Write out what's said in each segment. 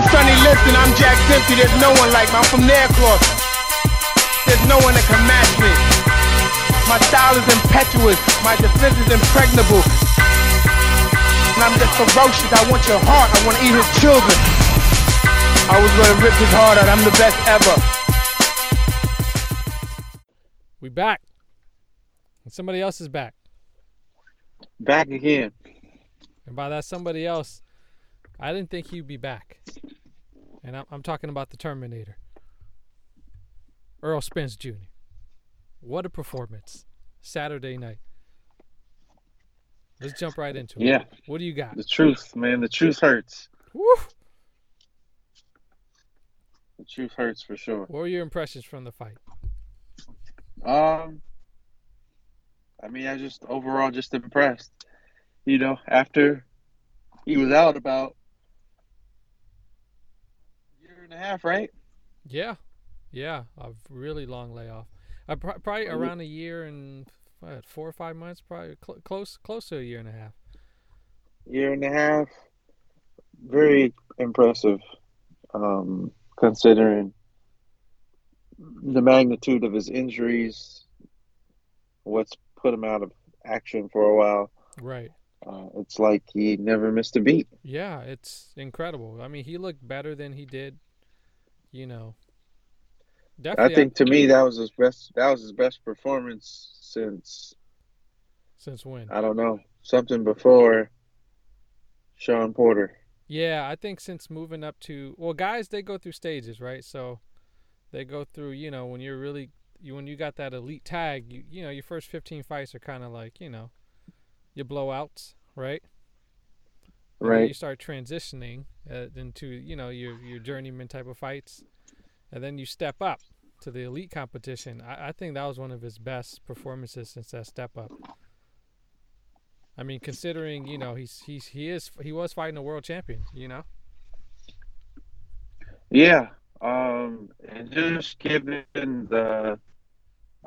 I'm Sonny Liston, I'm Jack Dempsey, there's no one like me. I'm from Nairclaw. There's no one that can match me. My style is impetuous, my defense is impregnable. And I'm just ferocious, I want your heart, I want to eat his children. I was gonna rip his heart out, I'm the best ever. We back. And somebody else is back. Back again. And by that somebody else, I didn't think he'd be back. And I'm, I'm talking about the Terminator. Errol Spence Jr. What a performance. Saturday night. Let's jump right into it. Yeah. What do you got? The truth, man. The truth hurts. Woo! The truth hurts for sure. What were your impressions from the fight? Um, I mean, I just overall just impressed. You know, after he was out about and a half, right? Yeah, yeah, a really long layoff. Uh, pr- probably around a year and what, four or five months, probably cl- close close to a year and a half. Year and a half. Very impressive, um, considering the magnitude of his injuries, what's put him out of action for a while. Right. Uh, it's like he never missed a beat. Yeah, it's incredible. I mean, he looked better than he did. You know, I definitely think to me that was his best. That was his best performance since since when? I don't know something before Shawn Porter. Yeah, I think since moving up to well, guys they go through stages, right? So they go through, you know, when you're really you when you got that elite tag, you you know, your first 15 fights are kind of like, you know, your blowouts, right? Right. you start transitioning uh, into, you know, your your journeyman type of fights. And then you step up to the elite competition. I, I think that was one of his best performances since that step up. I mean, considering you know he's he's he is he was fighting a world champion, you know. Yeah. Um, and just given the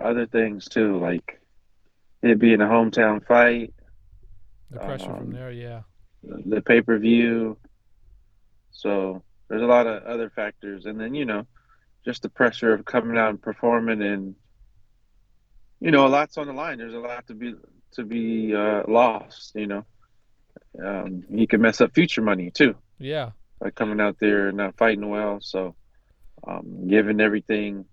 other things too, like it being a hometown fight, The pressure Um, from there, yeah. The pay per view. So there's a lot of other factors, and then you know, just the pressure of coming out and performing, and you know, a lot's on the line. There's a lot to be to be uh, lost. You know, um, you can mess up future money too Yeah. by coming out there and not fighting well. So, um, given everything,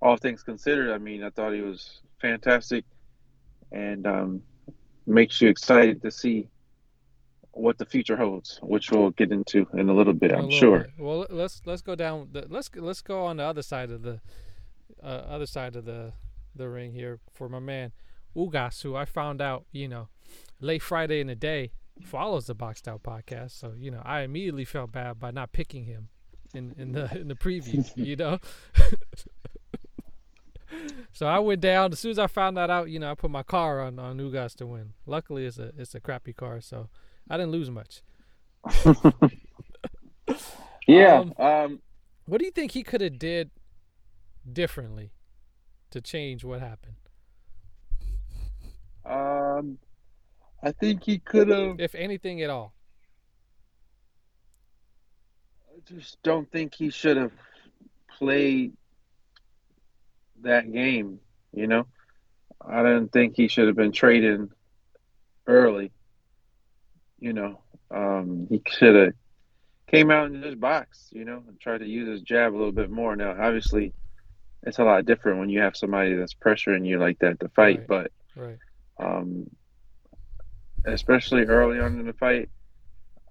all things considered, I mean, I thought he was fantastic, and um, makes you excited to see what the future holds, which we'll get into in a little bit, a I'm little sure. bit. Well, let's let's go down. The, let's let's go on the other side of the uh, other side of the the ring here for my man Ugas, who I found out, you know, late Friday in the day follows the Boxed Out podcast. So you know, I immediately felt bad by not picking him in in the in the preview. you know. So I went down as soon as I found that out. You know, I put my car on on Ugas to win. Luckily, it's a it's a crappy car, so I didn't lose much. Yeah. Um, Um, What do you think he could have did differently to change what happened? um, I think he could have. If anything at all. I just don't think he should have played that game. You know, I didn't think he should have been trading early. You know, um, he should have came out and just boxed. You know, and tried to use his jab a little bit more. Now, obviously, it's a lot different when you have somebody that's pressuring you like that to fight. Right. But Right. um, especially early on in the fight.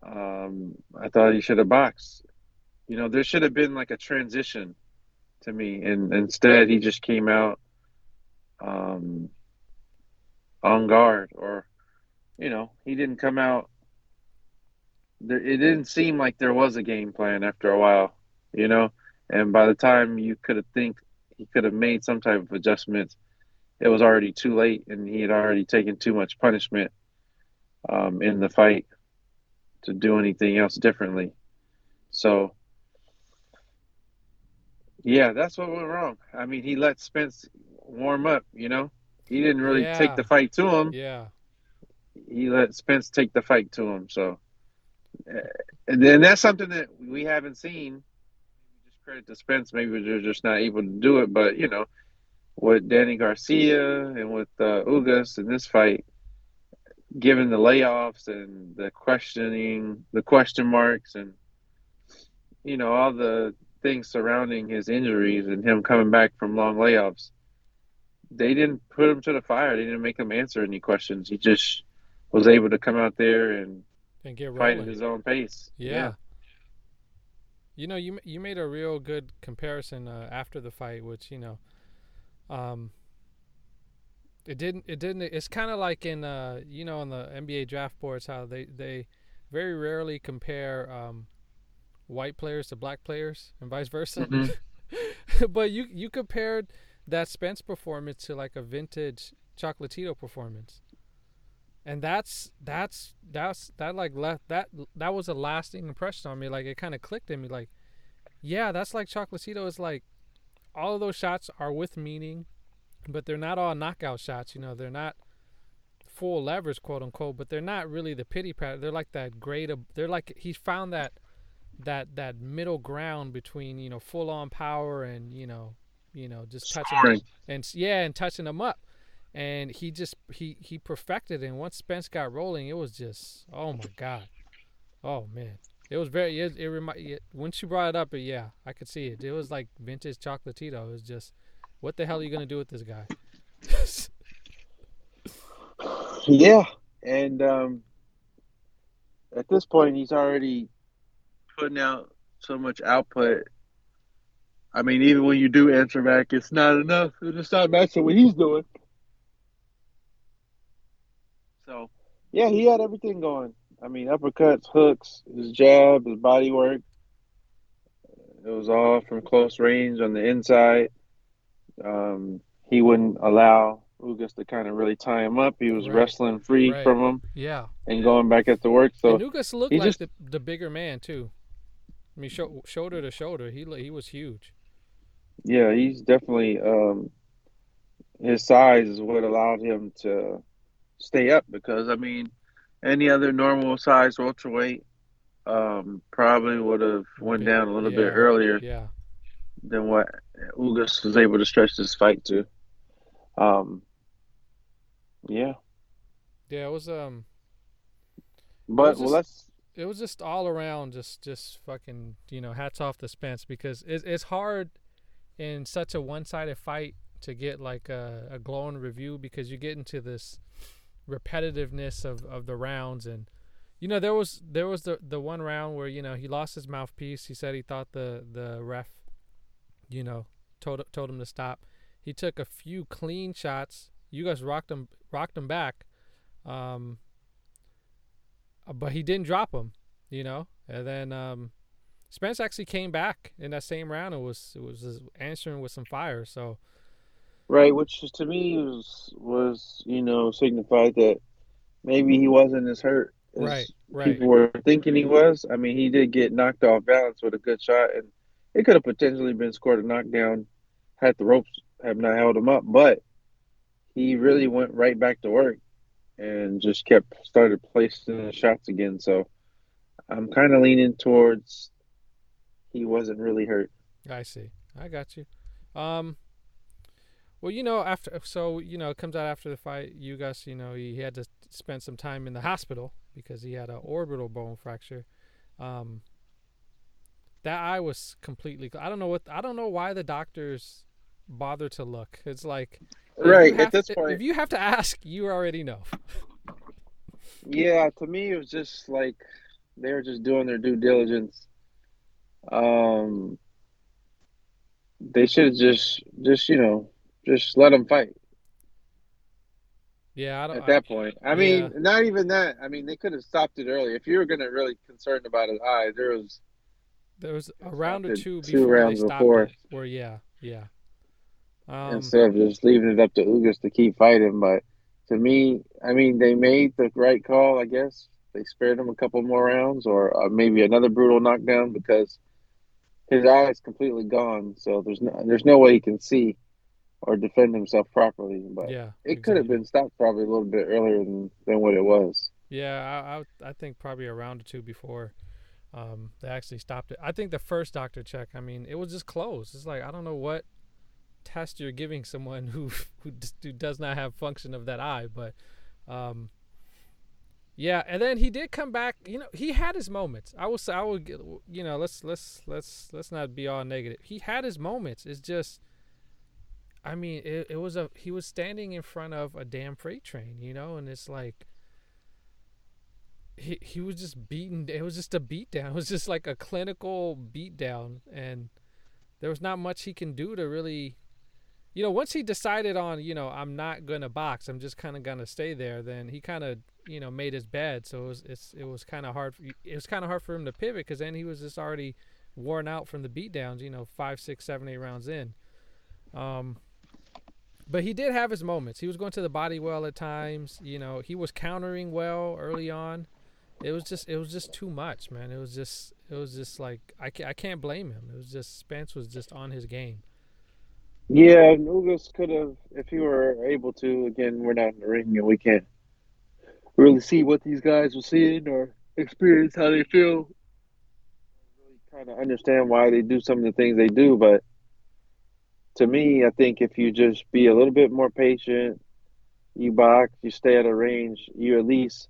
Um, I thought he should have boxed. You know, there should have been like a transition to me, and instead he just came out um, on guard, or you know, he didn't come out. There, it didn't seem like there was a game plan after a while, you know. And by the time you could have think he could have made some type of adjustments, it was already too late, and he had already taken too much punishment um, in the fight to do anything else differently. So, yeah, that's what went wrong. I mean, he let Spence warm up. You know, he didn't really Yeah. take the fight to him. Yeah. He let Spence take the fight to him. So, and then that's something that we haven't seen. Just credit to Spence. Maybe they're just not able to do it. But you know, with Danny Garcia and with uh, Ugas in this fight, given the layoffs and the questioning, the question marks, and you know all the things surrounding his injuries and him coming back from long layoffs, they didn't put him to the fire. They didn't make him answer any questions. He just was able to come out there and and get fight rolling. at his own pace. Yeah. You know, you you made a real good comparison uh, after the fight, which you know, um, it didn't it didn't. It's kind of like in uh, you know, on the NBA draft boards, how they they very rarely compare um, white players to black players and vice versa. Mhm. but you you compared that Spence performance to like a vintage Chocolatito performance. And that's that's that's that like left that that was a lasting impression on me. Like it kind of clicked in me. Like, yeah, that's like Chocolatito is like all of those shots are with meaning, but they're not all knockout shots. You know, they're not full levers, quote unquote. But they're not really the pity pat. They're like that grade of. They're like he found that that that middle ground between you know full on power and you know you know just touching and yeah and touching them up and he just he he perfected it and once spence got rolling it was just oh my god oh man it was very it, it remind it, once you brought it up yeah i could see it it was like vintage chocolatito it was just what the hell are you gonna do with this guy Yeah, and um, at this point, he's already putting out so much output. I mean, even when you do answer back, it's not enough. It's not matching what he's doing. So, yeah, he had everything going. I mean, uppercuts, hooks, his jab, his body work. It was all from close range on the inside. Um, he wouldn't allow Ugas to kind of really tie him up. He was Right. wrestling free Right. from him yeah and going back at the work. So and Ugas looked like just- the, the bigger man too i mean sho- shoulder to shoulder he he was huge yeah, he's definitely um, his size is what allowed him to stay up because I mean, any other normal size welterweight um, probably would have went down a little yeah, bit earlier yeah. than what Ugas was able to stretch this fight to. Um, yeah, yeah it was um but just- well, let's it was just all around just just fucking you know hats off to Spence because it's it's hard in such a one sided fight to get like a, a glowing review because you get into this repetitiveness of, of the rounds. And you know there was there was the the one round where you know he lost his mouthpiece. He said he thought the the ref you know told told him to stop. He took a few clean shots. Ugas rocked him rocked him back. Um uh, but he didn't drop him, you know. And then um, Spence actually came back in that same round and was it was answering with some fire. So right, which to me was was you know signified that maybe he wasn't as hurt as right, right, people were thinking he was. I mean, he did get knocked off balance with a good shot, and it could have potentially been scored a knockdown had the ropes have not held him up. But he really went right back to work and just kept started placing the shots again. So I'm kind of leaning towards he wasn't really hurt. I see. I got you. Um, well, you know, after so you know, it comes out after the fight. Ugas, you know, he had to spend some time in the hospital because he had an orbital bone fracture. Um, that eye was completely. I don't know what. I don't know why the doctors bother to look. It's like if Right at this if point, you have to ask, you already know. Yeah, to me it was just like they were just doing their due diligence. Um, they should have just, just you know, just let them fight Yeah, I don't. at that point. I mean, yeah. not even that. I mean, they could have stopped it early. If you were gonna really concerned about his eye, there was There was a round or two two before rounds before. it. Where yeah, yeah. Um, instead of just leaving it up to Ugas to keep fighting. But to me, I mean, they made the right call. I guess they spared him a couple more rounds, or uh, maybe another brutal knockdown because his eye is completely gone. So there's no there's no way he can see or defend himself properly. But yeah, it could have been stopped probably a little bit earlier than, than what it was. Yeah, I, I I think probably a round or two before um, they actually stopped it. I think the first doctor check, I mean, it was just closed. It's like I don't know what test you're giving someone who who, who does not have function of that eye, but um, yeah. And then he did come back. You know, he had his moments. I will say, I will, you know, let's let's let's let's not be all negative. He had his moments. It's just. I mean, it, it was a he was standing in front of a damn freight train, you know, and it's like he he was just beaten. It was just a beat down. It was just like a clinical beat down, and there was not much he can do to really, you know, once he decided on, you know, I'm not gonna box. I'm just kind of gonna stay there. Then he kind of, you know, made his bed. So it was it's it was kind of hard. It was kind of hard for him to pivot because then he was just already worn out from the beat downs. You know, five, six, seven, eight rounds in. Um, but he did have his moments. He was going to the body well at times. You know, he was countering well early on it was just it was just too much man it was just it was just like I, ca- I can't blame him it was just spence was just on his game Yeah, and Ugas could have, if he were able to. Again, we're not in the ring and we can't really see what these guys were seeing or experience how they feel. Really kind of understand why they do some of the things they do, but to me, I think if you just be a little bit more patient, you box, you stay at a range, you at least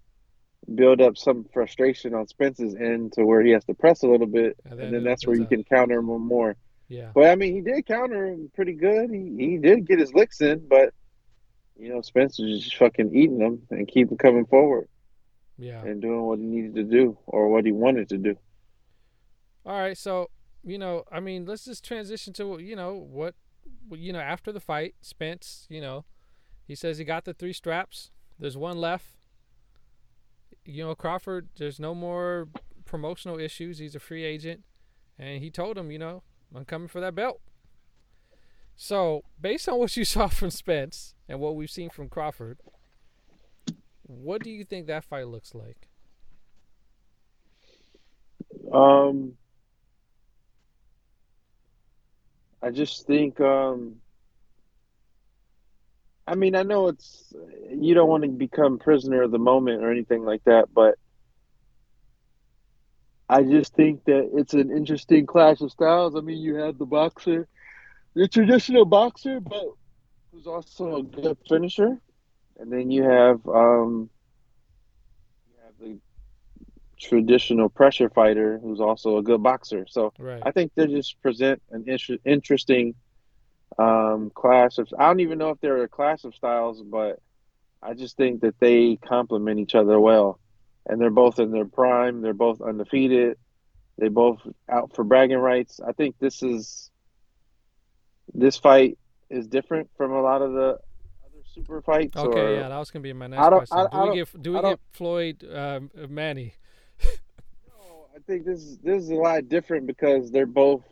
build up some frustration on Spence's end to where he has to press a little bit, And and then then that's where you up. can counter him more. yeah But I mean, he did counter him pretty good. He he did get his licks in, but you know, Spence was just fucking eating them and keep coming forward yeah and doing what he needed to do or what he wanted to do. all right so you know i mean let's just transition to you know what you know after the fight spence you know he says he got the three straps. There's one left. You know crawford there's no more promotional issues. He's a free agent. And he told him you know i'm coming for that belt. So based on what you saw from spence and what we've seen from crawford what do you think that fight looks like? Um, I just think, um, I mean, I know it's you don't want to become prisoner of the moment or anything like that, but I just think that it's an interesting clash of styles. I mean, you have the boxer, the traditional boxer, but who's also a good finisher, and then you have um, traditional pressure fighter who's also a good boxer. So right I think they just present an inter- interesting um, clash of. I don't even know if they're a clash of styles, but I just think that they complement each other well, and they're both in their prime. They're both undefeated. They both out for bragging rights. I think this is this fight is different from a lot of the other super fights. Okay, or, yeah, that was gonna be my next question. Do we get do we get Floyd um, Manny? I think this is this is a lot different because they're both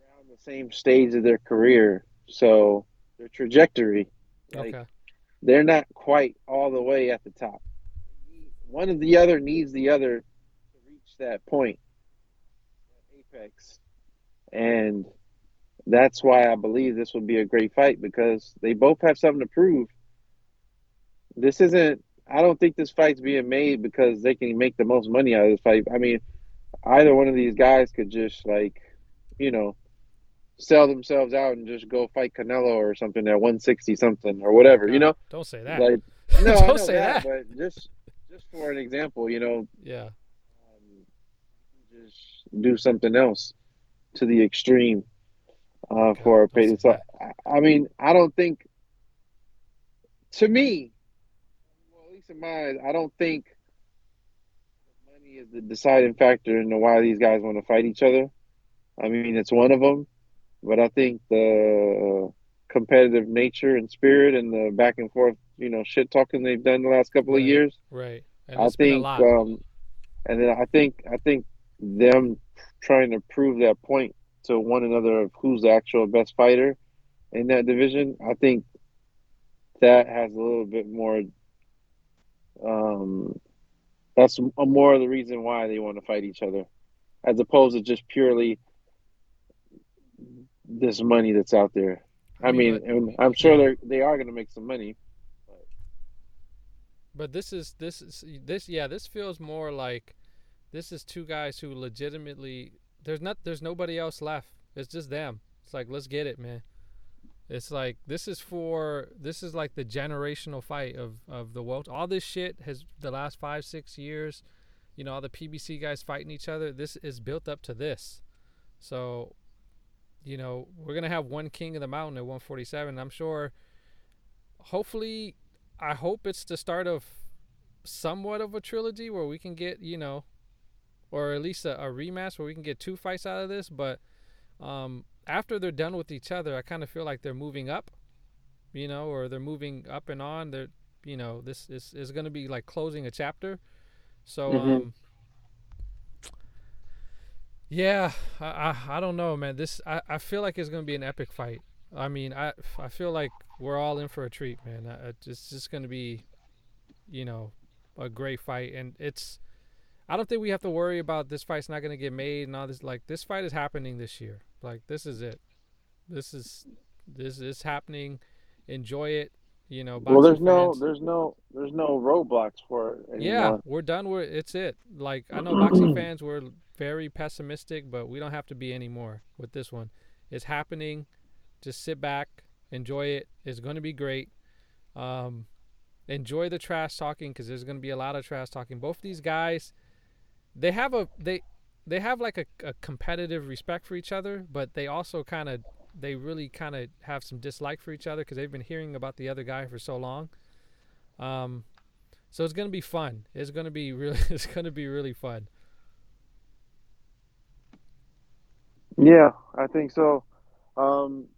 around the same stage of their career. So their trajectory, like Okay, they're not quite all the way at the top. One of the other needs the other to reach that point, that apex, and that's why I believe this will be a great fight because they both have something to prove. This isn't. I don't think this fight's being made because they can make the most money out of this fight. I mean, either one of these guys could just like, you know, sell themselves out and just go fight Canelo or something at 160 something or whatever. You know, don't say that. like no, Don't say that, that. but just just for an example, you know, yeah, um, just do something else to the extreme uh, for a pay. So. I, I mean, I don't think. To me, well, at least in eyes, I don't think money is the deciding factor into why these guys want to fight each other. I mean, it's one of them, but I think the competitive nature and spirit and the back and forth, you know, shit talking they've done the last couple Right. of years. right. And I it's been a think, um, and then I think I think them trying to prove that point to one another of who's the actual best fighter in that division. I think that has a little bit more. Um, that's a more of the reason why they want to fight each other, as opposed to just purely this money that's out there. I, mean, but- and I'm sure they're they are going to make some money. But this is this is this yeah this feels more like this is two guys who legitimately there's not there's nobody else left. It's just them. It's like let's get it, man. It's like this is for this is like the generational fight of of the world. All this shit has the last five six years. You know all the PBC guys fighting each other. This is built up to this. So, you know we're gonna have one king of the mountain at 147. I'm sure. Hopefully, I hope it's the start of somewhat of a trilogy where we can get you know, or at least a, a rematch where we can get two fights out of this. But um, after they're done with each other, I kind of feel like they're moving up, you know, or they're moving up and on. They're, you know, this is is going to be like closing a chapter. So, Mhm. um, yeah, I, I I don't know, man. This I, I feel like it's going to be an epic fight. I mean, I I feel like we're all in for a treat, man. I, it's just going to be, you know, a great fight, and it's. I don't think we have to worry about this fight's not going to get made and all this. Like this fight is happening this year. Like this is it. This is this is happening. Enjoy it. You know. Well, there's no, fans. there's no, there's no roadblocks for it Yeah, we're done. We're it's it. Like I know boxing fans were very pessimistic, but we don't have to be anymore with this one. It's happening. Just sit back, enjoy it. It's going to be great. Um, enjoy the trash talking because there's going to be a lot of trash talking. Both these guys, they have a they they have like a, a competitive respect for each other, but they also kind of they really kind of have some dislike for each other because they've been hearing about the other guy for so long. Um, so it's gonna be fun. It's gonna be really. It's gonna be really fun. Yeah, I think so. Um,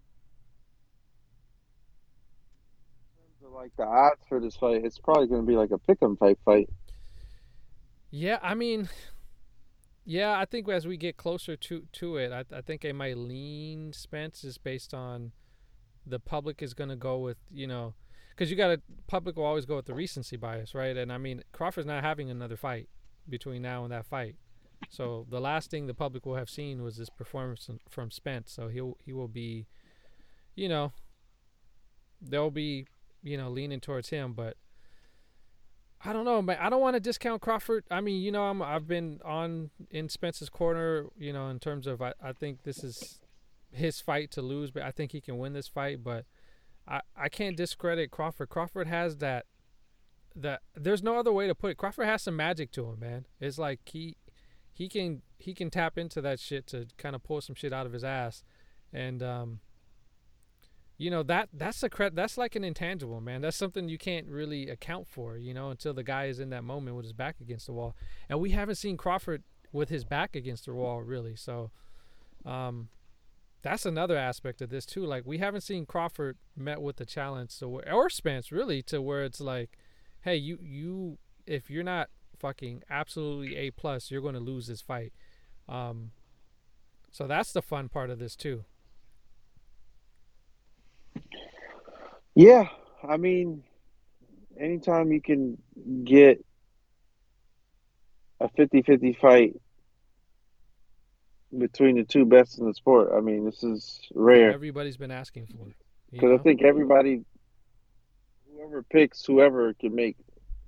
like the odds for this fight, it's probably going to be like a pick'em type fight. Yeah, I mean, yeah, I think as we get closer to to it, I, I think I might lean Spence is based on the public is gonna go with you know, because you got to public will always go with the recency bias, right? And I mean, Crawford's not having another fight between now and that fight. So the last thing the public will have seen was this performance from Spence. So he'll he will be, you know, they'll be you know leaning towards him. But I don't know, man. I don't want to discount Crawford. I mean, you know, I'm I've been on in Spence's corner, you know, in terms of I, I think this is his fight to lose, but I think he can win this fight. But I I can't discredit Crawford. Crawford has that that there's no other way to put it. Crawford has some magic to him, man. It's like he he can he can tap into that shit to kind of pull some shit out of his ass, and um, you know that that's a cre- that's like an intangible, man. That's something you can't really account for, you know, until the guy is in that moment with his back against the wall, and we haven't seen Crawford with his back against the wall really. So, um, that's another aspect of this too. Like we haven't seen Crawford met with the challenge, so or Spence really to where it's like, hey, you you if you're not fucking absolutely a plus, you're going to lose this fight. Um, so that's the fun part of this too. Yeah, I mean, anytime you can get a 50-50 fight between the two best in the sport, I mean, this is rare. Everybody's been asking for. it. Because I think everybody, whoever picks whoever, can make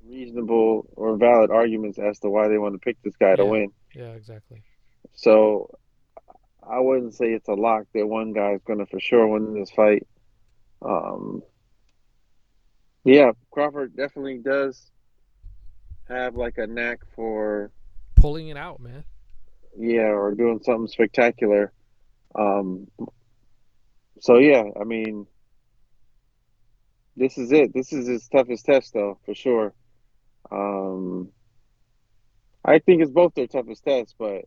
reasonable or valid arguments as to why they want to pick this guy to win. Yeah, exactly. So I wouldn't say it's a lock that one guy is going to for sure win this fight. Um, yeah, Crawford definitely does have like a knack for Pulling it out, man. yeah, or doing something spectacular. Um, so yeah, I mean, this is it. This is his toughest test, though, for sure. Um, I think it's both their toughest tests, but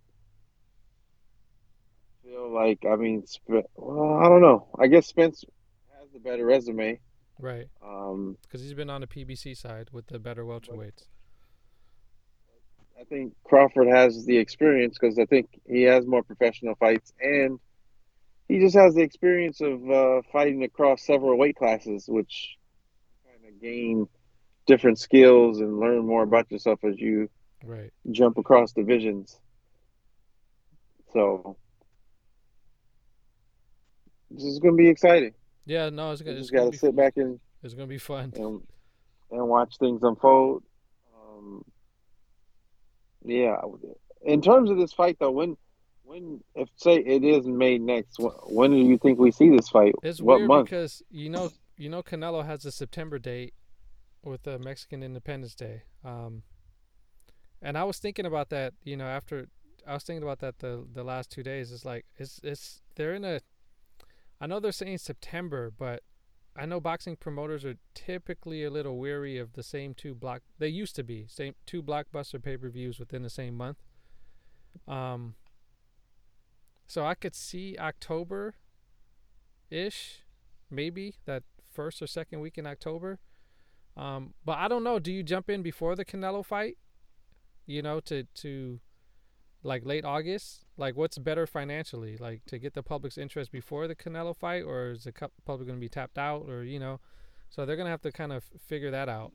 I feel like I mean, Sp- well, I don't know. I guess Spence has the better resume. Right. Um, Because he's been on the PBC side with the better welterweights. I think Crawford has the experience because I think he has more professional fights and he just has the experience of uh, fighting across several weight classes, which kind of gain different skills and learn more about yourself as you Right. jump across divisions. So this is going to be exciting. Yeah. No, it's You gonna. just got to sit back and, It's gonna be fun. and and watch things unfold. Um, yeah. In terms of this fight, though, when when if say it is May next, when do you think we see this fight? It's what weird month? because you know you know Canelo has a September date with the Mexican Independence Day. Um, and I was thinking about that, you know, after I was thinking about that the the last two days. It's like it's it's they're in a. I know they're saying September, but I know boxing promoters are typically a little weary of the same two block. They used to be same two blockbuster pay per views within the same month. Um. So I could see October, ish, maybe that first or second week in October. Um, but I don't know. Do you jump in before the Canelo fight? You know, to to like late August. Like, what's better financially? Like to get the public's interest before the Canelo fight, or is the public going to be tapped out, or you know? So they're gonna have to kind of figure that out.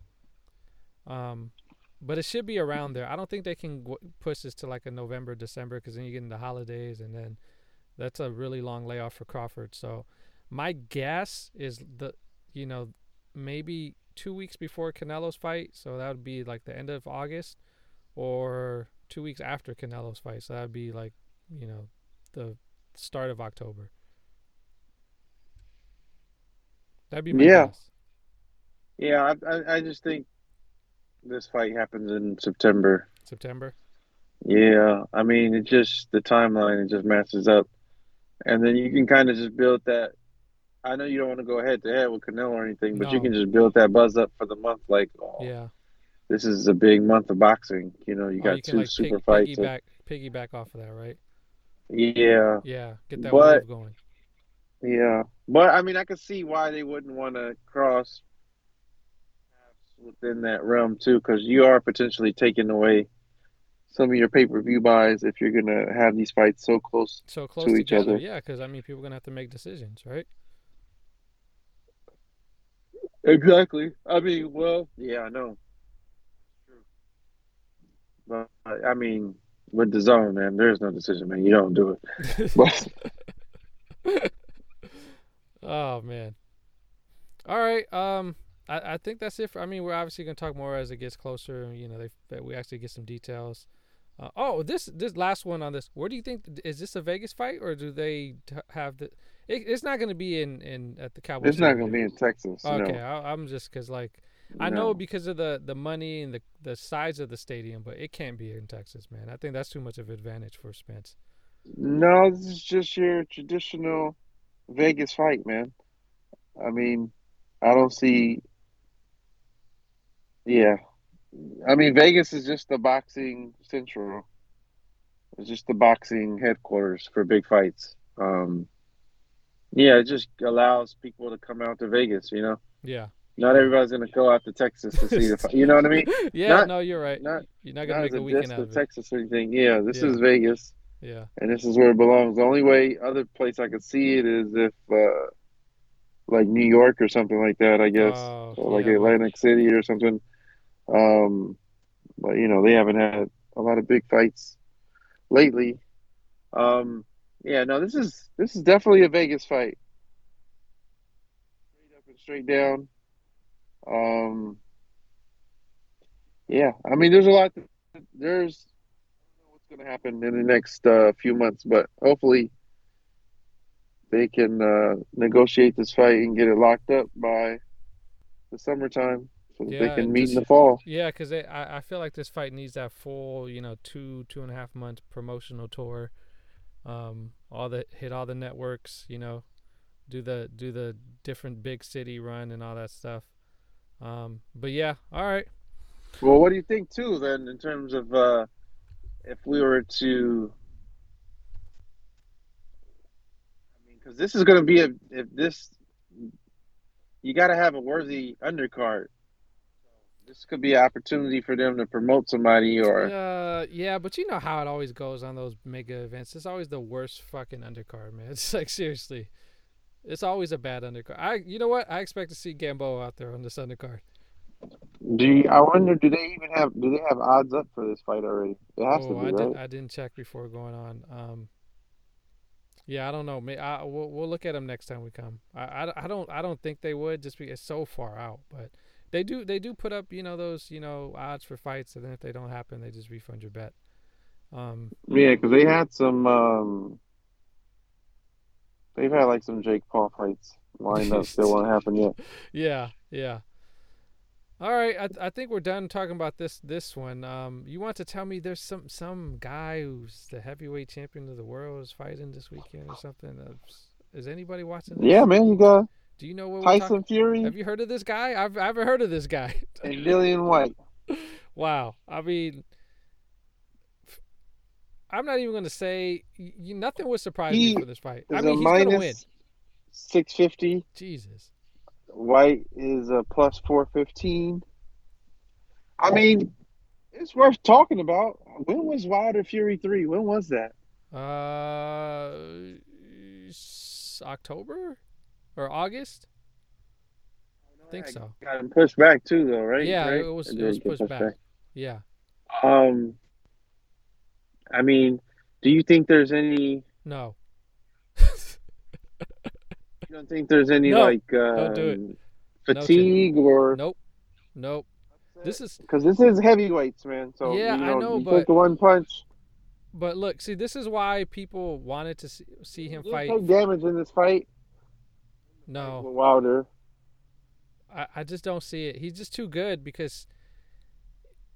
Um, but it should be around there. I don't think they can w- push this to like a November, December, because then you get into holidays, and then that's a really long layoff for Crawford. So my guess is the, you know, maybe two weeks before Canelo's fight, so that would be like the end of August, or two weeks after Canelo's fight, so that would be like, you know, the start of October. That'd be Yeah. guess. Yeah, I, I I just think this fight happens in September. September. Yeah, I mean, it just the timeline it just matches up, and then you can kind of just build that. I know you don't want to go head to head with Canelo or anything, but you can just build that buzz up for the month. Like, oh, Yeah. This is a big month of boxing. You know, you Or got Oh, you two like super pig, fights. and- piggyback piggyback off of that, right? yeah, Yeah. Get that But- wave going. yeah, but I mean, I can see why they wouldn't want to cross within that realm too, because you are potentially taking away some of your pay per view buys if you're gonna have these fights so close. So close to each other. Yeah, because I mean, people are gonna have to make decisions, right? Exactly. I mean, well, yeah, I know. But I mean, with the zone, man, there's no decision, man. You don't do it. But oh man. All right. Um, I, I think that's it. For, I mean, we're obviously gonna talk more as it gets closer. You know, they we actually get some details. Uh, oh, this this last one on this. Where do you think is this a Vegas fight or do they have the? It, it's not gonna be in in at the Cowboys. it's not gonna be in Texas. Okay, no. I, I'm just because like I No. know because of the the money and the the size of the stadium, but it can't be in Texas, man. I think that's too much of an advantage for Spence. No, this is just your traditional Vegas fight, man. I mean, I don't see. Yeah, I mean, Vegas is just the boxing central. It's just the boxing headquarters for big fights. Um, yeah, it just allows people to come out to Vegas. You know, Yeah. Not everybody's gonna go out to Texas to see the fight. You know what I mean? yeah, Not- no, you're right. not- you're not gonna Not make a a weekend out of it. Texas or anything. Yeah, this Yeah. is Vegas. Yeah. and this is where it belongs. The only way other place I could see it is if uh, like New York or something like that, I guess, Oh, or like yeah, Atlantic City or something. Um, but you know they haven't had a lot of big fights lately. Um, yeah, no, this is this is definitely a Vegas fight. Straight up and straight down. Um, yeah, I mean, there's a lot. There's I don't know what's going to happen in the next uh, few months, but hopefully they can uh, negotiate this fight and get it locked up by the summertime so that Yeah, they can meet in the fall. Yeah, because I I feel like this fight needs that full, you know, two two and a half month promotional tour. Um, all the hit all the networks, you know, do the do the different big city run and all that stuff. Um, but yeah, all right. Well, what do you think too then in terms of uh, if we were to? I mean, because this is going to be a if this, you got to have a worthy undercard. This could be an opportunity for them to promote somebody or Uh, yeah, but you know how it always goes on those mega events. It's always the worst fucking undercard, man. It's like seriously, it's always a bad undercard. I, you know what? I expect to see Gamboa out there on this undercard. do you, I wonder do they even have do they have odds up for this fight already? It has to oh, be I right. didn't, I didn't check before going on. Um, yeah, I don't know. I, we'll, we'll look at them next time we come. I, I, I don't, I don't think they would just be it's so far out. But They do they do put up you know those you know odds for fights, and then if they don't happen, they just refund your bet. Um, Yeah, because they had some. Um, they've had like some Jake Paul fights lined up. Still won't happen yet. yeah, yeah. All right, I, I think we're done talking about this this one. Um, you want to tell me there's some some guy who's the heavyweight champion of the world is fighting this weekend or something? Uh, is anybody watching this? Yeah, man, you got Do you know what Tyson? Fury Have you heard of this guy? I've I haven't heard of this guy. and Dillian Whyte. wow. I mean, I'm not even gonna say you, nothing would surprise He me for this fight. I mean, he's gonna win. minus six fifty. Jesus. Whyte is a plus four fifteen. I mean, it's worth talking about. When was Wilder Fury three? When was that? Uh, October or August? I think so. Got him pushed back too, though, right? Yeah, Right? it was it was get pushed back. Yeah. Um, I mean, do you think there's any? No. You don't think there's any No, like don't do it. um, No fatigue or Nope. Nope. This is because this is heavyweights, man. So Yeah, you I know, know, you but- take the one punch. but look, see this is why people wanted to see, see him fight. take damage in this fight No. Wilder. I, I just don't see it. He's just too good because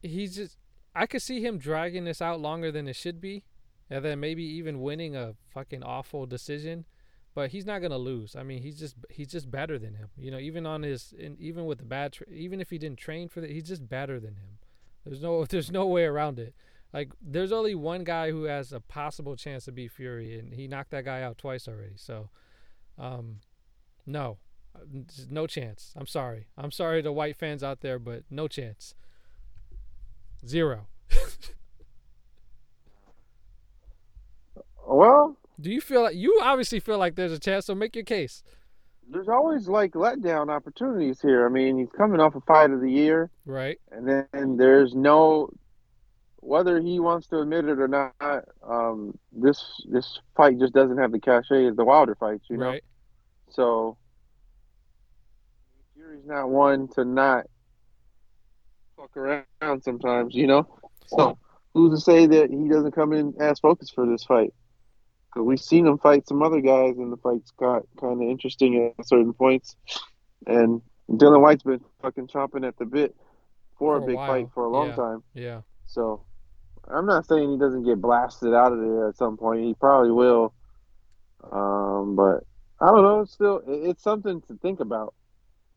he's just. I could see him dragging this out longer than it should be, and then maybe even winning a fucking awful decision. But he's not gonna lose. I mean, he's just he's just better than him. You know, even on his even with the bad, tra- even if he didn't train for that, he's just better than him. There's no there's no way around it. Like there's only one guy who has a possible chance to beat Fury, and he knocked that guy out twice already. So, um, no, uh, no chance. I'm sorry. I'm sorry to Whyte fans out there, but no chance. Zero. Well, Do you feel like you obviously feel like there's a chance? So make your case. there's always like letdown opportunities here. I mean, he's coming off a fight of the year, Right. and then there's no whether he wants to admit it or not. Um, this this fight just doesn't have the cachet as the Wilder fights, you know. Right. So Fury's not one to not around sometimes, you know. So who's to say that he doesn't come in as focused for this fight? Because we've seen him fight some other guys, and the fights got kind of interesting at certain points. And Dillian Whyte's been fucking chomping at the bit for, For a a big while, fight for a long yeah. time. Yeah. So I'm not saying he doesn't get blasted out of there at some point. He probably will. Um, but I don't know. It's still, it's something to think about.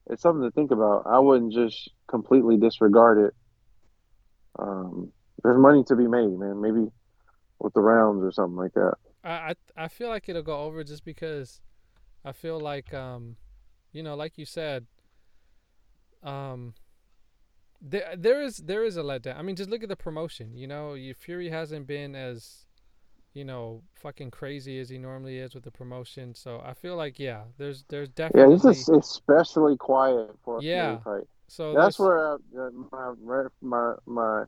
It's something to think about. I wouldn't just completely disregard it. Um, there's money to be made, man. Maybe with the rounds or something like that. I, I I feel like it'll go over just because I feel like um you know like you said um there there is there is a letdown. I mean just look at the promotion, you know, Fury hasn't been as you know fucking crazy as he normally is with the promotion. So I feel like yeah, there's there's Yeah, definitely this is especially quiet for a Yeah. Fury fight. so That's there's- where uh, my my my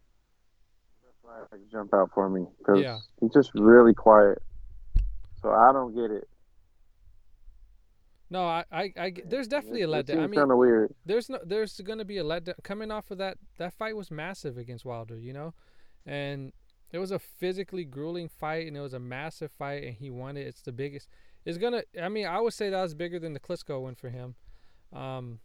jump out for me because Yeah. he's just really quiet. So I don't get it. no, I, I, I there's definitely a letdown. I mean, kind of weird. there's no there's going to be a letdown coming off of that that fight was massive against Wilder, you know, and it was a physically grueling fight and it was a massive fight and he won it. It's the biggest. It's gonna. I mean, I would say that was bigger than the Klitschko one for him, um,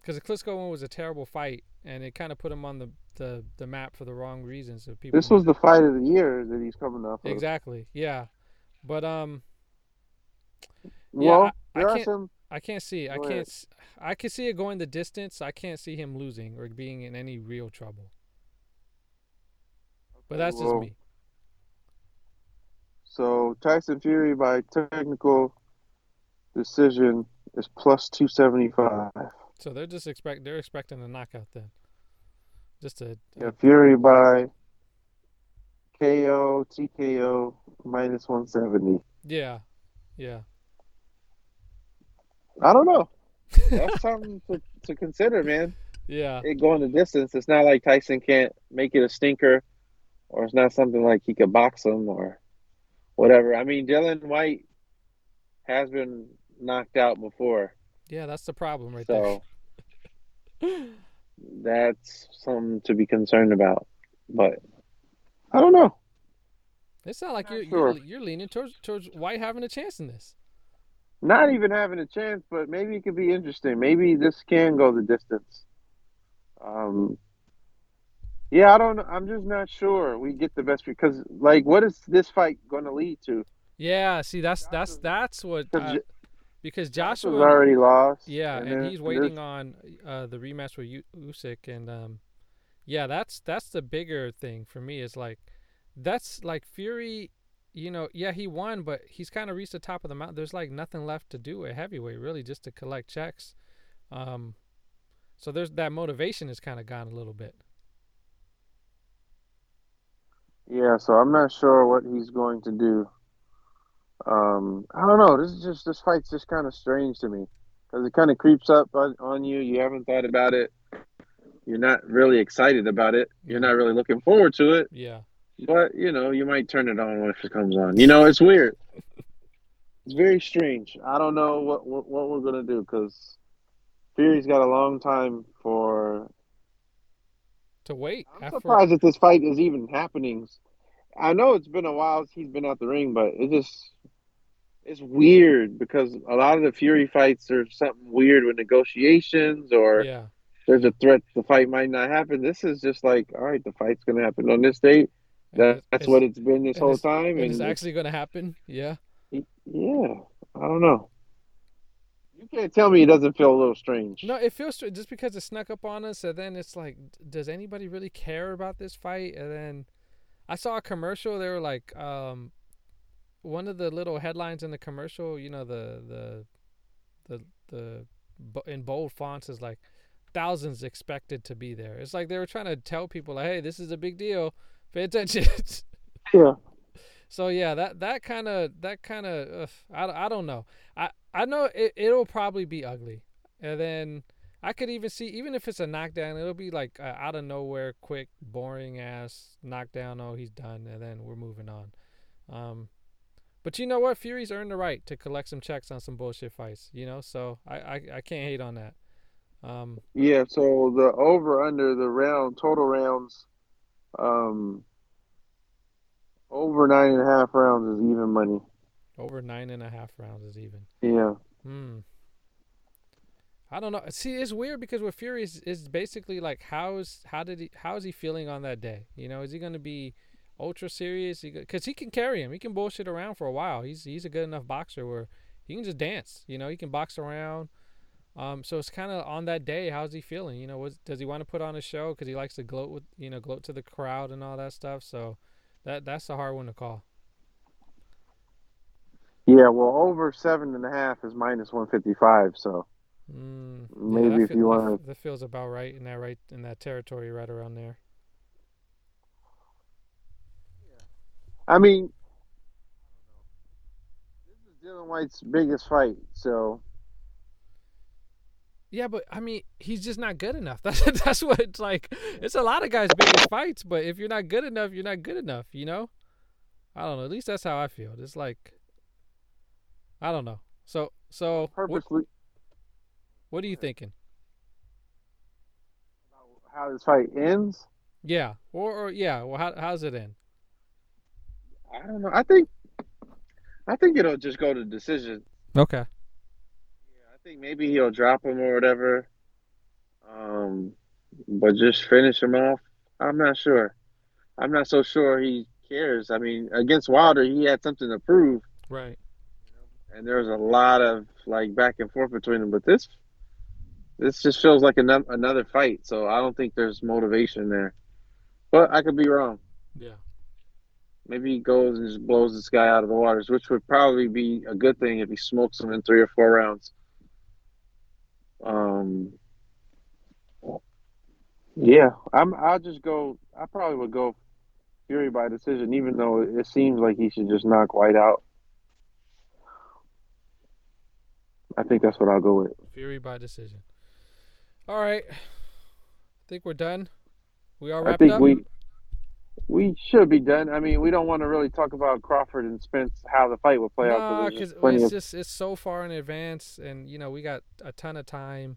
because the Klitschko one was a terrible fight and it kind of put him on the, the the map for the wrong reasons. So people. This was the fight of the year that he's coming of. exactly yeah, but um, Well, I- I can't- some. I can't see. I can't. ahead. I can see it going the distance. I can't see him losing or being in any real trouble. But that's just me. So Tyson Fury by technical decision is plus two seventy five. So they're just expect they're expecting a knockout then. Just a, Yeah, Fury by KO TKO minus one seventy. yeah, yeah. I don't know. That's something to, to consider, man. Yeah. It going the distance. It's not like Tyson can't make it a stinker, or it's not something like he could box him or whatever. I mean, Dillian Whyte has been knocked out before, Yeah, that's the problem right so there. that's something to be concerned about. But I don't know. It's not like Not you're, sure. you're you're leaning towards towards Whyte having a chance in this. Not even having a chance, but maybe it could be interesting. Maybe this can go the distance. Um, yeah, I don't. I'm just not sure we get the best because, like, what is this fight going to lead to? Yeah, see that's that's that's what Because uh, because Joshua's already lost. Yeah, and, then he's waiting on uh, the rematch with U- Usyk, and um, yeah, that's that's the bigger thing for me. Is like that's like Fury, you know, yeah, he won, but he's kind of reached the top of the mountain. There's like nothing left to do at heavyweight, really, just to collect checks. Um, so there's that motivation is kind of gone a little bit. Yeah, so I'm not sure what he's going to do. Um, I don't know. This is just this fight's just kind of strange to me because it kind of creeps up on, on you. You haven't thought about it. You're not really excited about it. You're not really looking forward to it. Yeah, But you know, you might turn it on if it comes on. You know, it's weird. It's very strange. I don't know what what, what we're gonna do because Fury's got a long time for. To wait. I'm after- surprised that this fight is even happening. I know it's been a while since he's been out the ring, but it just it's weird because a lot of the Fury fights are something weird with negotiations or Yeah, there's a threat the fight might not happen. This is just like, all right, the fight's gonna happen on this date. That, that's it's- what it's been this whole it's- time, and it's it's- actually going to happen. Yeah. yeah, I don't know. You can't tell me it doesn't feel a little strange. No, it feels str- just because it snuck up on us, and then it's like, does anybody really care about this fight? And then I saw a commercial. They were like, um, one of the little headlines in the commercial, you know, the the the the in bold fonts is like thousands expected to be there. It's like they were trying to tell people, like, hey, this is a big deal. Pay attention. Yeah, So yeah, that that kind of that kind of I, I don't know. I I know it it'll probably be ugly, and then I could even see even if it's a knockdown, it'll be like out of nowhere, quick, boring ass knockdown. Oh, he's done, and then we're moving on. Um, but you know what? Fury's earned the right to collect some checks on some bullshit fights. You know, so I I, I can't hate on that. Um, yeah. So the over under the round total rounds, um, over nine and a half rounds is even money. Over nine and a half rounds is even. Yeah, Hmm. I don't know. See, it's weird because with Fury is, is basically like how's how did he how is he feeling on that day? You know, is he going to be ultra serious? Because he can carry him. He can bullshit around for a while. He's he's a good enough boxer where he can just dance. You know, he can box around. Um, so it's kind of on that day. How's he feeling? You know, was, does he want to put on a show because he likes to gloat with you know gloat to the crowd and all that stuff? So that that's a hard one to call. Yeah. Well, over seven and a half is minus one fifty five. So Mm, Maybe that if feel- you wanna- that feels about right in that right in that territory, right around there. Yeah. I mean, this is Dillian Whyte's biggest fight. So Yeah, but I mean, he's just not good enough. That's that's what it's like. It's a lot of guys' biggest fights, but if you're not good enough, you're not good enough. You know. I don't know. At least that's how I feel. It's like, I don't know. So so what, purposely, what are you thinking? how this fight ends, Yeah, or, or yeah. Well, how how's it end? I don't know. I think, I think it'll just go to decision. Okay. Yeah, I think maybe he'll drop him or whatever. Um, but just finish him off. I'm not sure. I'm not so sure he cares. I mean, against Wilder, he had something to prove, Right. And there was a lot of like back and forth between them. But this, this just feels like another another fight. So I don't think there's motivation there. But I could be wrong. Yeah. Maybe he goes and just blows this guy out of the waters, which would probably be a good thing if he smokes him in three or four rounds. Um, yeah, I'm. I'll just go. I probably would go Fury by decision, even though it seems like he should just knock Whyte out. I think that's what I'll go with. Fury by decision. All right. I think we're done. We all I think up. we we should be done. I mean, we don't want to really talk about Crawford and Spence how the fight will play out. Nah, because it's of just it's so far in advance, and you know we got a ton of time.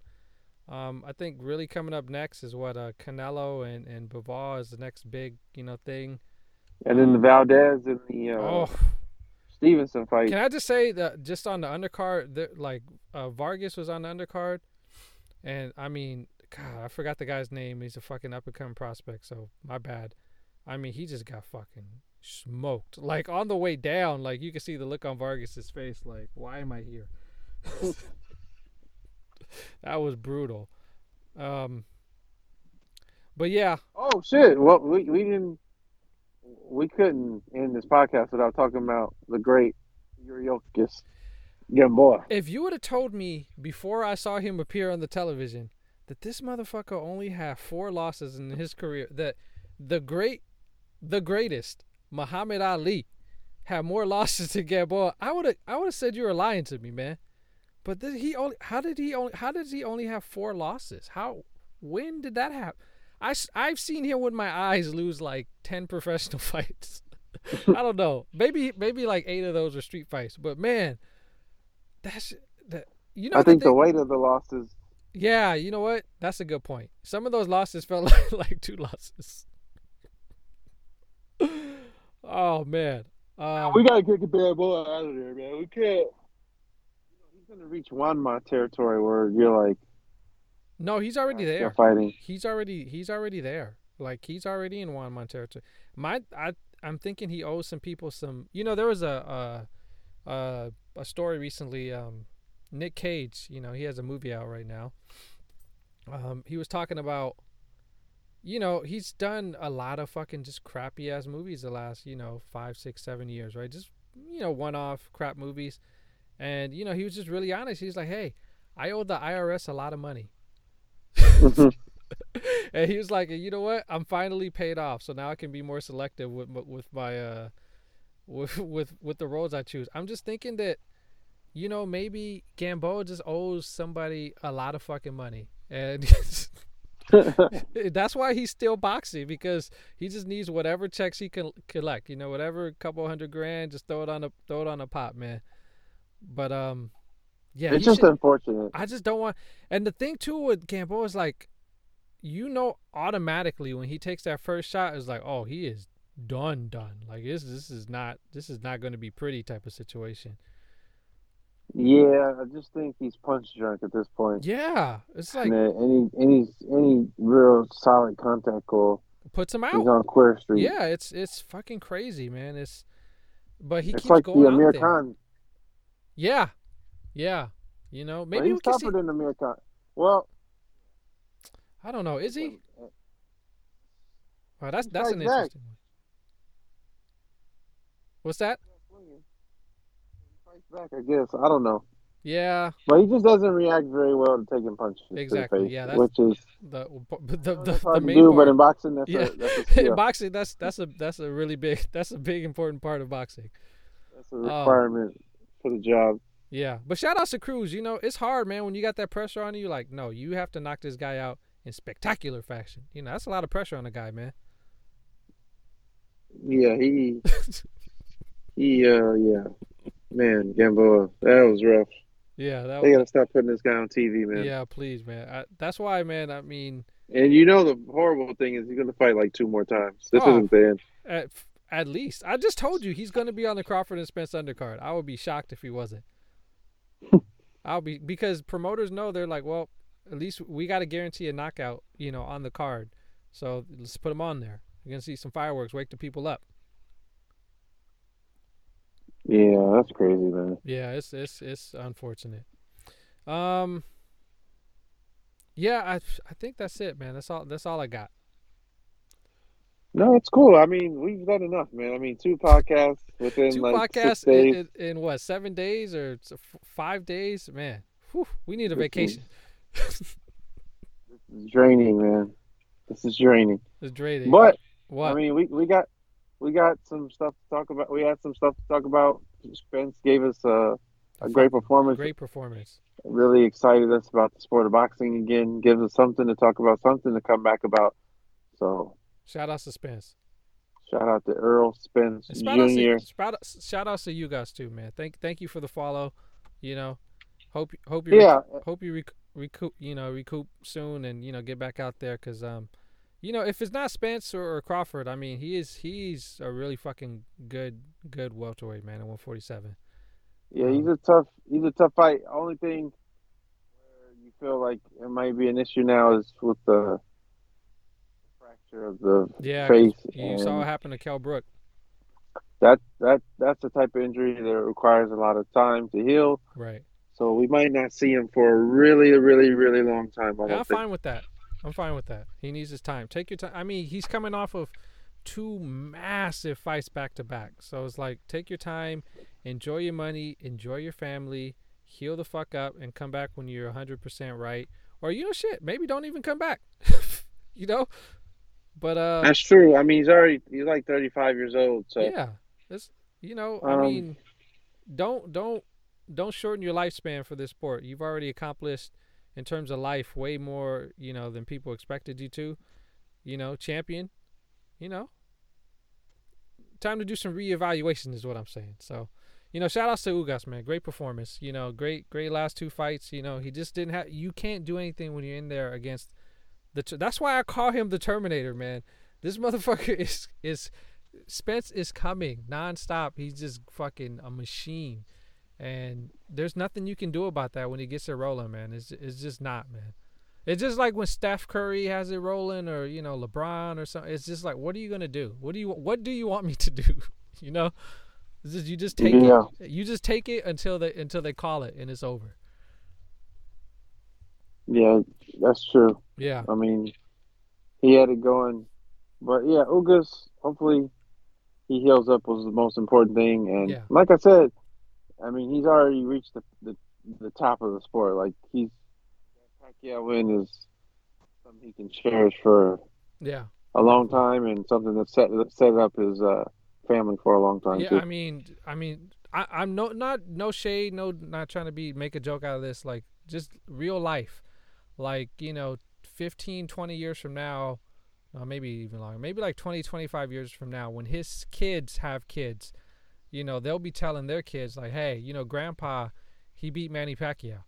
Um, I think really coming up next is what uh, Canelo and and Bivol is the next big you know thing. And then the Valdez and the uh, Oh, Stevenson fight. can I just say that just on the undercard, the, like uh, Vargas was on the undercard, and I mean, God, I forgot the guy's name. He's a fucking up and coming prospect, so my bad. I mean, he just got fucking smoked. Like on the way down, like you can see the look on Vargas's face. Like, why am I here? that was brutal. Um, but yeah, Oh shit! Well, we we didn't. We couldn't end this podcast without talking about the great Yuriorkis Gamboa. if you would have told me before I saw him appear on the television that this motherfucker only had four losses in his career, that the great, the greatest Muhammad Ali had more losses to Gamboa, I would have, I would have said you were lying to me, man. But did he only? How did he only? How does he only have four losses? How? When did that happen? I I've seen him with my eyes lose like ten professional fights. I don't know. Maybe maybe like eight of those are street fights. But man, that's that. You know, I think the thing- weight of the losses. yeah, you know what? That's a good point. Some of those losses felt like, like two losses. oh man. Um, we gotta kick a bad boy out of there, man. We can't. He's gonna reach one Wanma territory where you're like no, he's already they're there. fighting. He's already he's already there. Like he's already in Juan Montero. My I I'm thinking he owes some people some. You know, there was a a a, a story recently. Um, Nick Cage. You know, he has a movie out right now. Um, he was talking about. You know, he's done a lot of fucking just crappy ass movies the last you know five, six, seven years, right? Just you know one off crap movies, and you know he was just really honest. He's like, hey, I owe the IRS a lot of money. and he was like, "You know what? I'm finally paid off, so now I can be more selective with with my uh with with with the roles I choose." I'm just thinking that, you know, maybe Gamboa just owes somebody a lot of fucking money, and that's why he's still boxing because he just needs whatever checks he can collect. You know, whatever couple hundred grand, just throw it on a throw it on a pot, man. But um, yeah, it's just should- unfortunate. I just don't want. And the thing too with Gamboa is like, you know, automatically when he takes that first shot, is like, oh, he is done, done. Like this, this is not, this is not going to be pretty type of situation. Yeah, I just think he's punch drunk at this point. Yeah, it's like And uh, any any any real solid contact goal, puts him out. he's on Queer Street. Yeah, it's it's fucking crazy, man. It's, but he it's keeps like going the out Amir there. Khan. Yeah, yeah. You know, maybe he's we can see. tougher than Amir Khan. Well, I don't know. Is he? Oh, that's that's an interesting one. What's that? back, I guess. I don't know. Yeah, But he just doesn't react very well to taking punches Exactly, to the face, yeah, that's- which is the the the, the, the main do. part. But in boxing, that's Yeah. a that's a in boxing that's that's a that's a really big that's a big important part of boxing that's a um, requirement for the job. Yeah but shout out to cruz you know it's hard man when you got that pressure on you like no you have to knock this guy out in spectacular fashion you know that's a lot of pressure on a guy man Yeah, he he uh yeah. Man, Gamboa, that was rough. yeah that They was, gotta stop putting this guy on TV, man. yeah please man I, that's why man i mean And you know the horrible thing is he's gonna fight like two more times. This Oh. isn't the end. at, at least i just told you he's going to be on the crawford and spence undercard i would be shocked if he wasn't i'll be because promoters know they're like well at least we got to guarantee a knockout you know on the card so let's put them on there you're going to see some fireworks wake the people up Yeah, that's crazy, man. Yeah, it's it's it's unfortunate. Um. Yeah, I I think that's it, man. That's all. That's all I got. No, it's cool. I mean, we've done enough, man. I mean, two podcasts within Two like podcasts in, in, in what seven days or five days? Man, whew, we need a vacation. This vacation. It's draining, man. This is draining. It's draining. But what? I mean, we we got we got some stuff to talk about. We had some stuff to talk about. Spence gave us a a great performance. Great performance. Really excited us about the sport of boxing again. Gives us something to talk about, something to come back about. So Shout out to Spence. shout out to Errol Spence Jr. to, shout, shout outs to you guys too, man. Thank thank you for the follow. You know, hope hope you Yeah, hope you rec- recoup, you know, recoup soon, and you know, get back out there because um, you know, if it's not Spence or, or Crawford, I mean, he is he's a really fucking good good welterweight man at 147. Yeah, he's a tough. He's a tough fight. Only thing where you feel like it might be an issue now is with the fracture of the Yeah, face. you saw what happened to Kell Brook. that that that's the type of injury that requires a lot of time to heal. Right. So we might not see him for a really, really, really long time. I don't I'm think. fine with that. I'm fine with that. He needs his time. Take your time. I mean, he's coming off of two massive fights back to back. So it's like take your time, enjoy your money, enjoy your family, heal the fuck up, and come back when you're 100% right. Or you know, shit, maybe don't even come back. you know. But uh, That's true. I mean, he's already he's like 35 years old. So yeah, it's you know, I Um, mean, don't don't don't shorten your lifespan for this sport. You've already accomplished in terms of life way more, you know, than people expected you to. You know, champion. You know, time to do some reevaluation is what I'm saying. So, you know, shout outs to Ugas, man. Great performance. You know, great great last two fights. You know, he just didn't have. You can't do anything when you're in there against. Ter- That's why I call him the Terminator, man. This motherfucker is is Spence is coming nonstop. He's just fucking a machine, and there's nothing you can do about that when he gets it rolling, man. It's it's just not, man. It's just like when Steph Curry has it rolling, or you know LeBron or something. It's just like, what are you gonna do? What do you what do you want me to do? you know, just, you just take Yeah. it. You just take it until they until they call it and it's over. yeah, that's true. Yeah, I mean, he had it going, but yeah, Ugas. Hopefully, he heals up was the most important thing. And Yeah. like I said, I mean, he's already reached the the, the top of the sport. Like he's Pacquiao win is something he can cherish for yeah. a long time, and something that set set up his uh, family for a long time Yeah, too. I mean, I mean, I, I'm no not no shade, no not trying to be make a joke out of this. Like just real life, like you know, 15, 20 years from now, uh, maybe even longer, maybe like 20, 25 years from now, when his kids have kids, you know, they'll be telling their kids like, hey, you know, Grandpa, he beat Manny Pacquiao.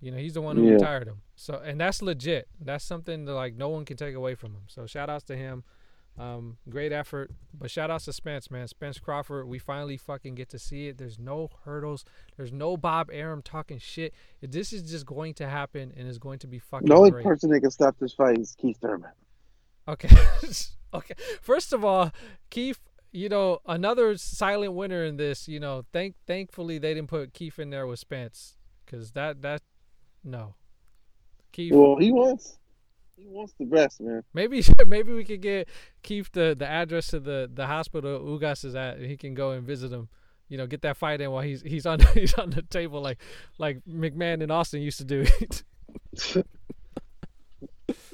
You know, he's the one who Yeah. retired him. So, and that's legit. That's something that like no one can take away from him. So, shout outs to him. Um, great effort. But shout out to Spence, man. Spence Crawford. We finally fucking get to see it. There's no hurdles. There's no Bob Arum talking shit. This is just going to happen and is going to be fucking the only great. person that can stop this fight is Keith Thurman. Okay. okay. First of all, Keith, you know, another silent winner in this, you know, thank thankfully they didn't put Keith in there with Spence cuz that that no. Keith Well, he wants he wants the best, man. maybe maybe we could get Keith the the address to the the hospital Ugas is at and he can go and visit him. You know, get that fight in while he's he's on he's on the table like like McMahon and Austin used to do.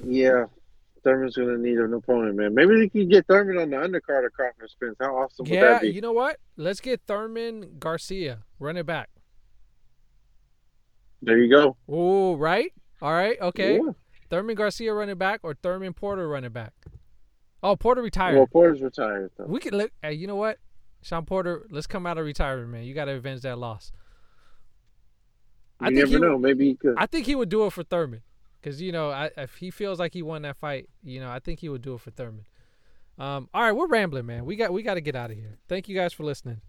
Yeah, Thurman's gonna need an opponent, man. Maybe they can get Thurman on the undercard of Crawford Spence. How awesome would that be? you know what? Let's get Thurman Garcia, run it back. There you go. Oh, right? All right, okay. Yeah. Thurman Garcia running back or Thurman Porter running back? Oh, Porter retired. Well, Porter's retired though. we could look. Hey, you know what? Shawn Porter, let's come out of retirement, man. You got to avenge that loss. I You think never he, know. Maybe he could. I think he would do it for Thurman, because you know, I, if he feels like he won that fight, you know, I think he would do it for Thurman. Um, all right, we're rambling, man. We got we got to get out of here. Thank you guys for listening.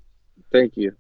Thank you.